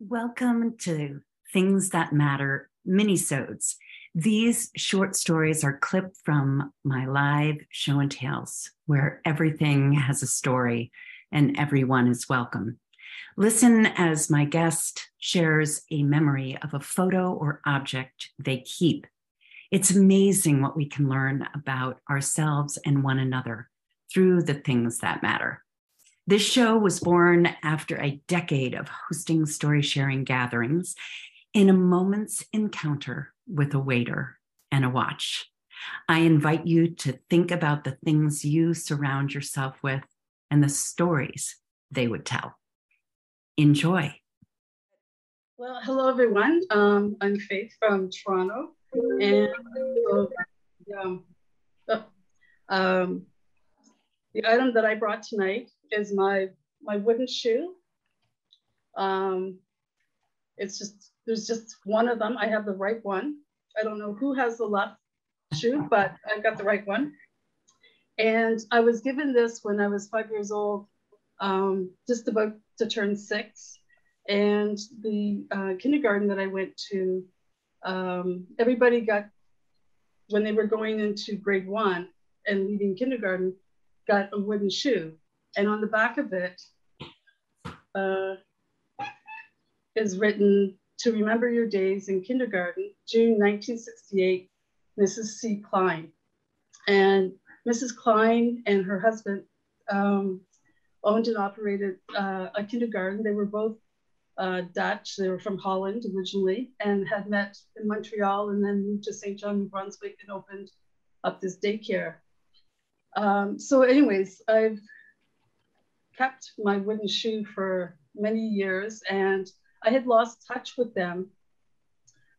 Welcome to Things That Matter minisodes. These short stories are clipped from my live show and tales, where everything has a story and everyone is welcome. Listen as my guest shares a memory of a photo or object they keep. It's amazing what we can learn about ourselves and one another through the things that matter. This show was born after a decade of hosting story sharing gatherings in a moment's encounter with a waiter and a watch. I invite you to think about the things you surround yourself with and the stories they would tell. Enjoy. Well, hello everyone. Um, I'm Faith from Toronto, and um, um, the item that I brought tonight is my my wooden shoe. Um, it's just there's just one of them. I have the right one. I don't know who has the left shoe, but I've got the right one. And I was given this when I was five years old, um, just about to turn six. And the uh, kindergarten that I went to, um, everybody got, when they were going into grade one and leaving kindergarten, got a wooden shoe and on the back of it uh, is written to remember your days in kindergarten, June 1968, Mrs. C. Klein. And Mrs. Klein and her husband um, owned and operated uh, a kindergarten. They were both uh, Dutch. They were from Holland originally and had met in Montreal and then moved to St. John, New Brunswick and opened up this daycare. Um, so anyways, I've kept my wooden shoe for many years and I had lost touch with them,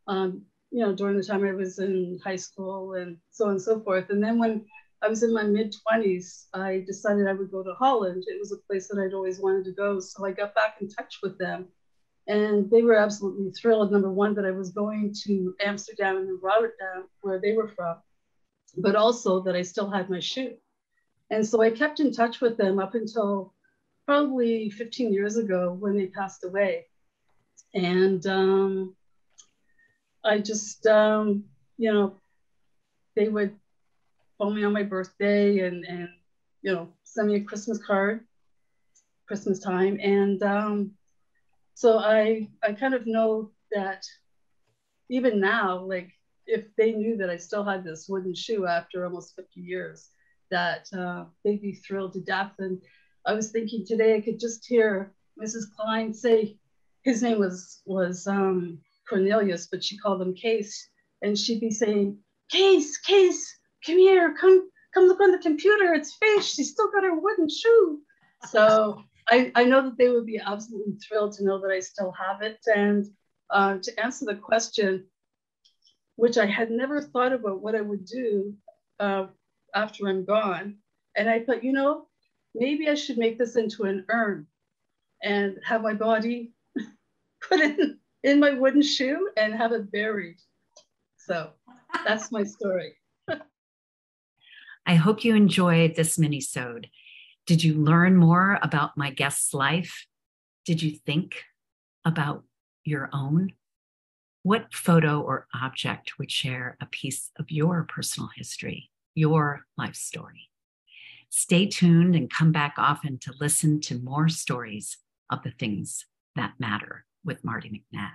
um, you know, during the time I was in high school and so on and so forth. And then when I was in my mid 20s, I decided I would go to Holland. It was a place that I'd always wanted to go. So I got back in touch with them. And they were absolutely thrilled, number one, that I was going to Amsterdam and Rotterdam, where they were from, but also that I still had my shoe. And so I kept in touch with them up until probably 15 years ago when they passed away. And um, I just, um, you know, they would phone me on my birthday and, and, you know, send me a Christmas card, Christmas time. And um, so I, I kind of know that even now, like if they knew that I still had this wooden shoe after almost 50 years, that uh, they'd be thrilled to death. And I was thinking today I could just hear Mrs. Klein say his name was was um, Cornelius, but she called him Kees, and she'd be saying, "Kees, Kees, come here, come come look on the computer. It's Faith. She's still got her wooden shoe." So I, I know that they would be absolutely thrilled to know that I still have it. And uh, to answer the question, which I had never thought about what I would do uh, after I'm gone, and I thought, you know, maybe I should make this into an urn and have my body put in, in my wooden shoe and have it buried. So that's my story. I hope you enjoyed this mini-sode. Did you learn more about my guest's life? Did you think about your own? What photo or object would share a piece of your personal history, your life story? Stay tuned and come back often to listen to more stories of the things that matter with Marty McNabb.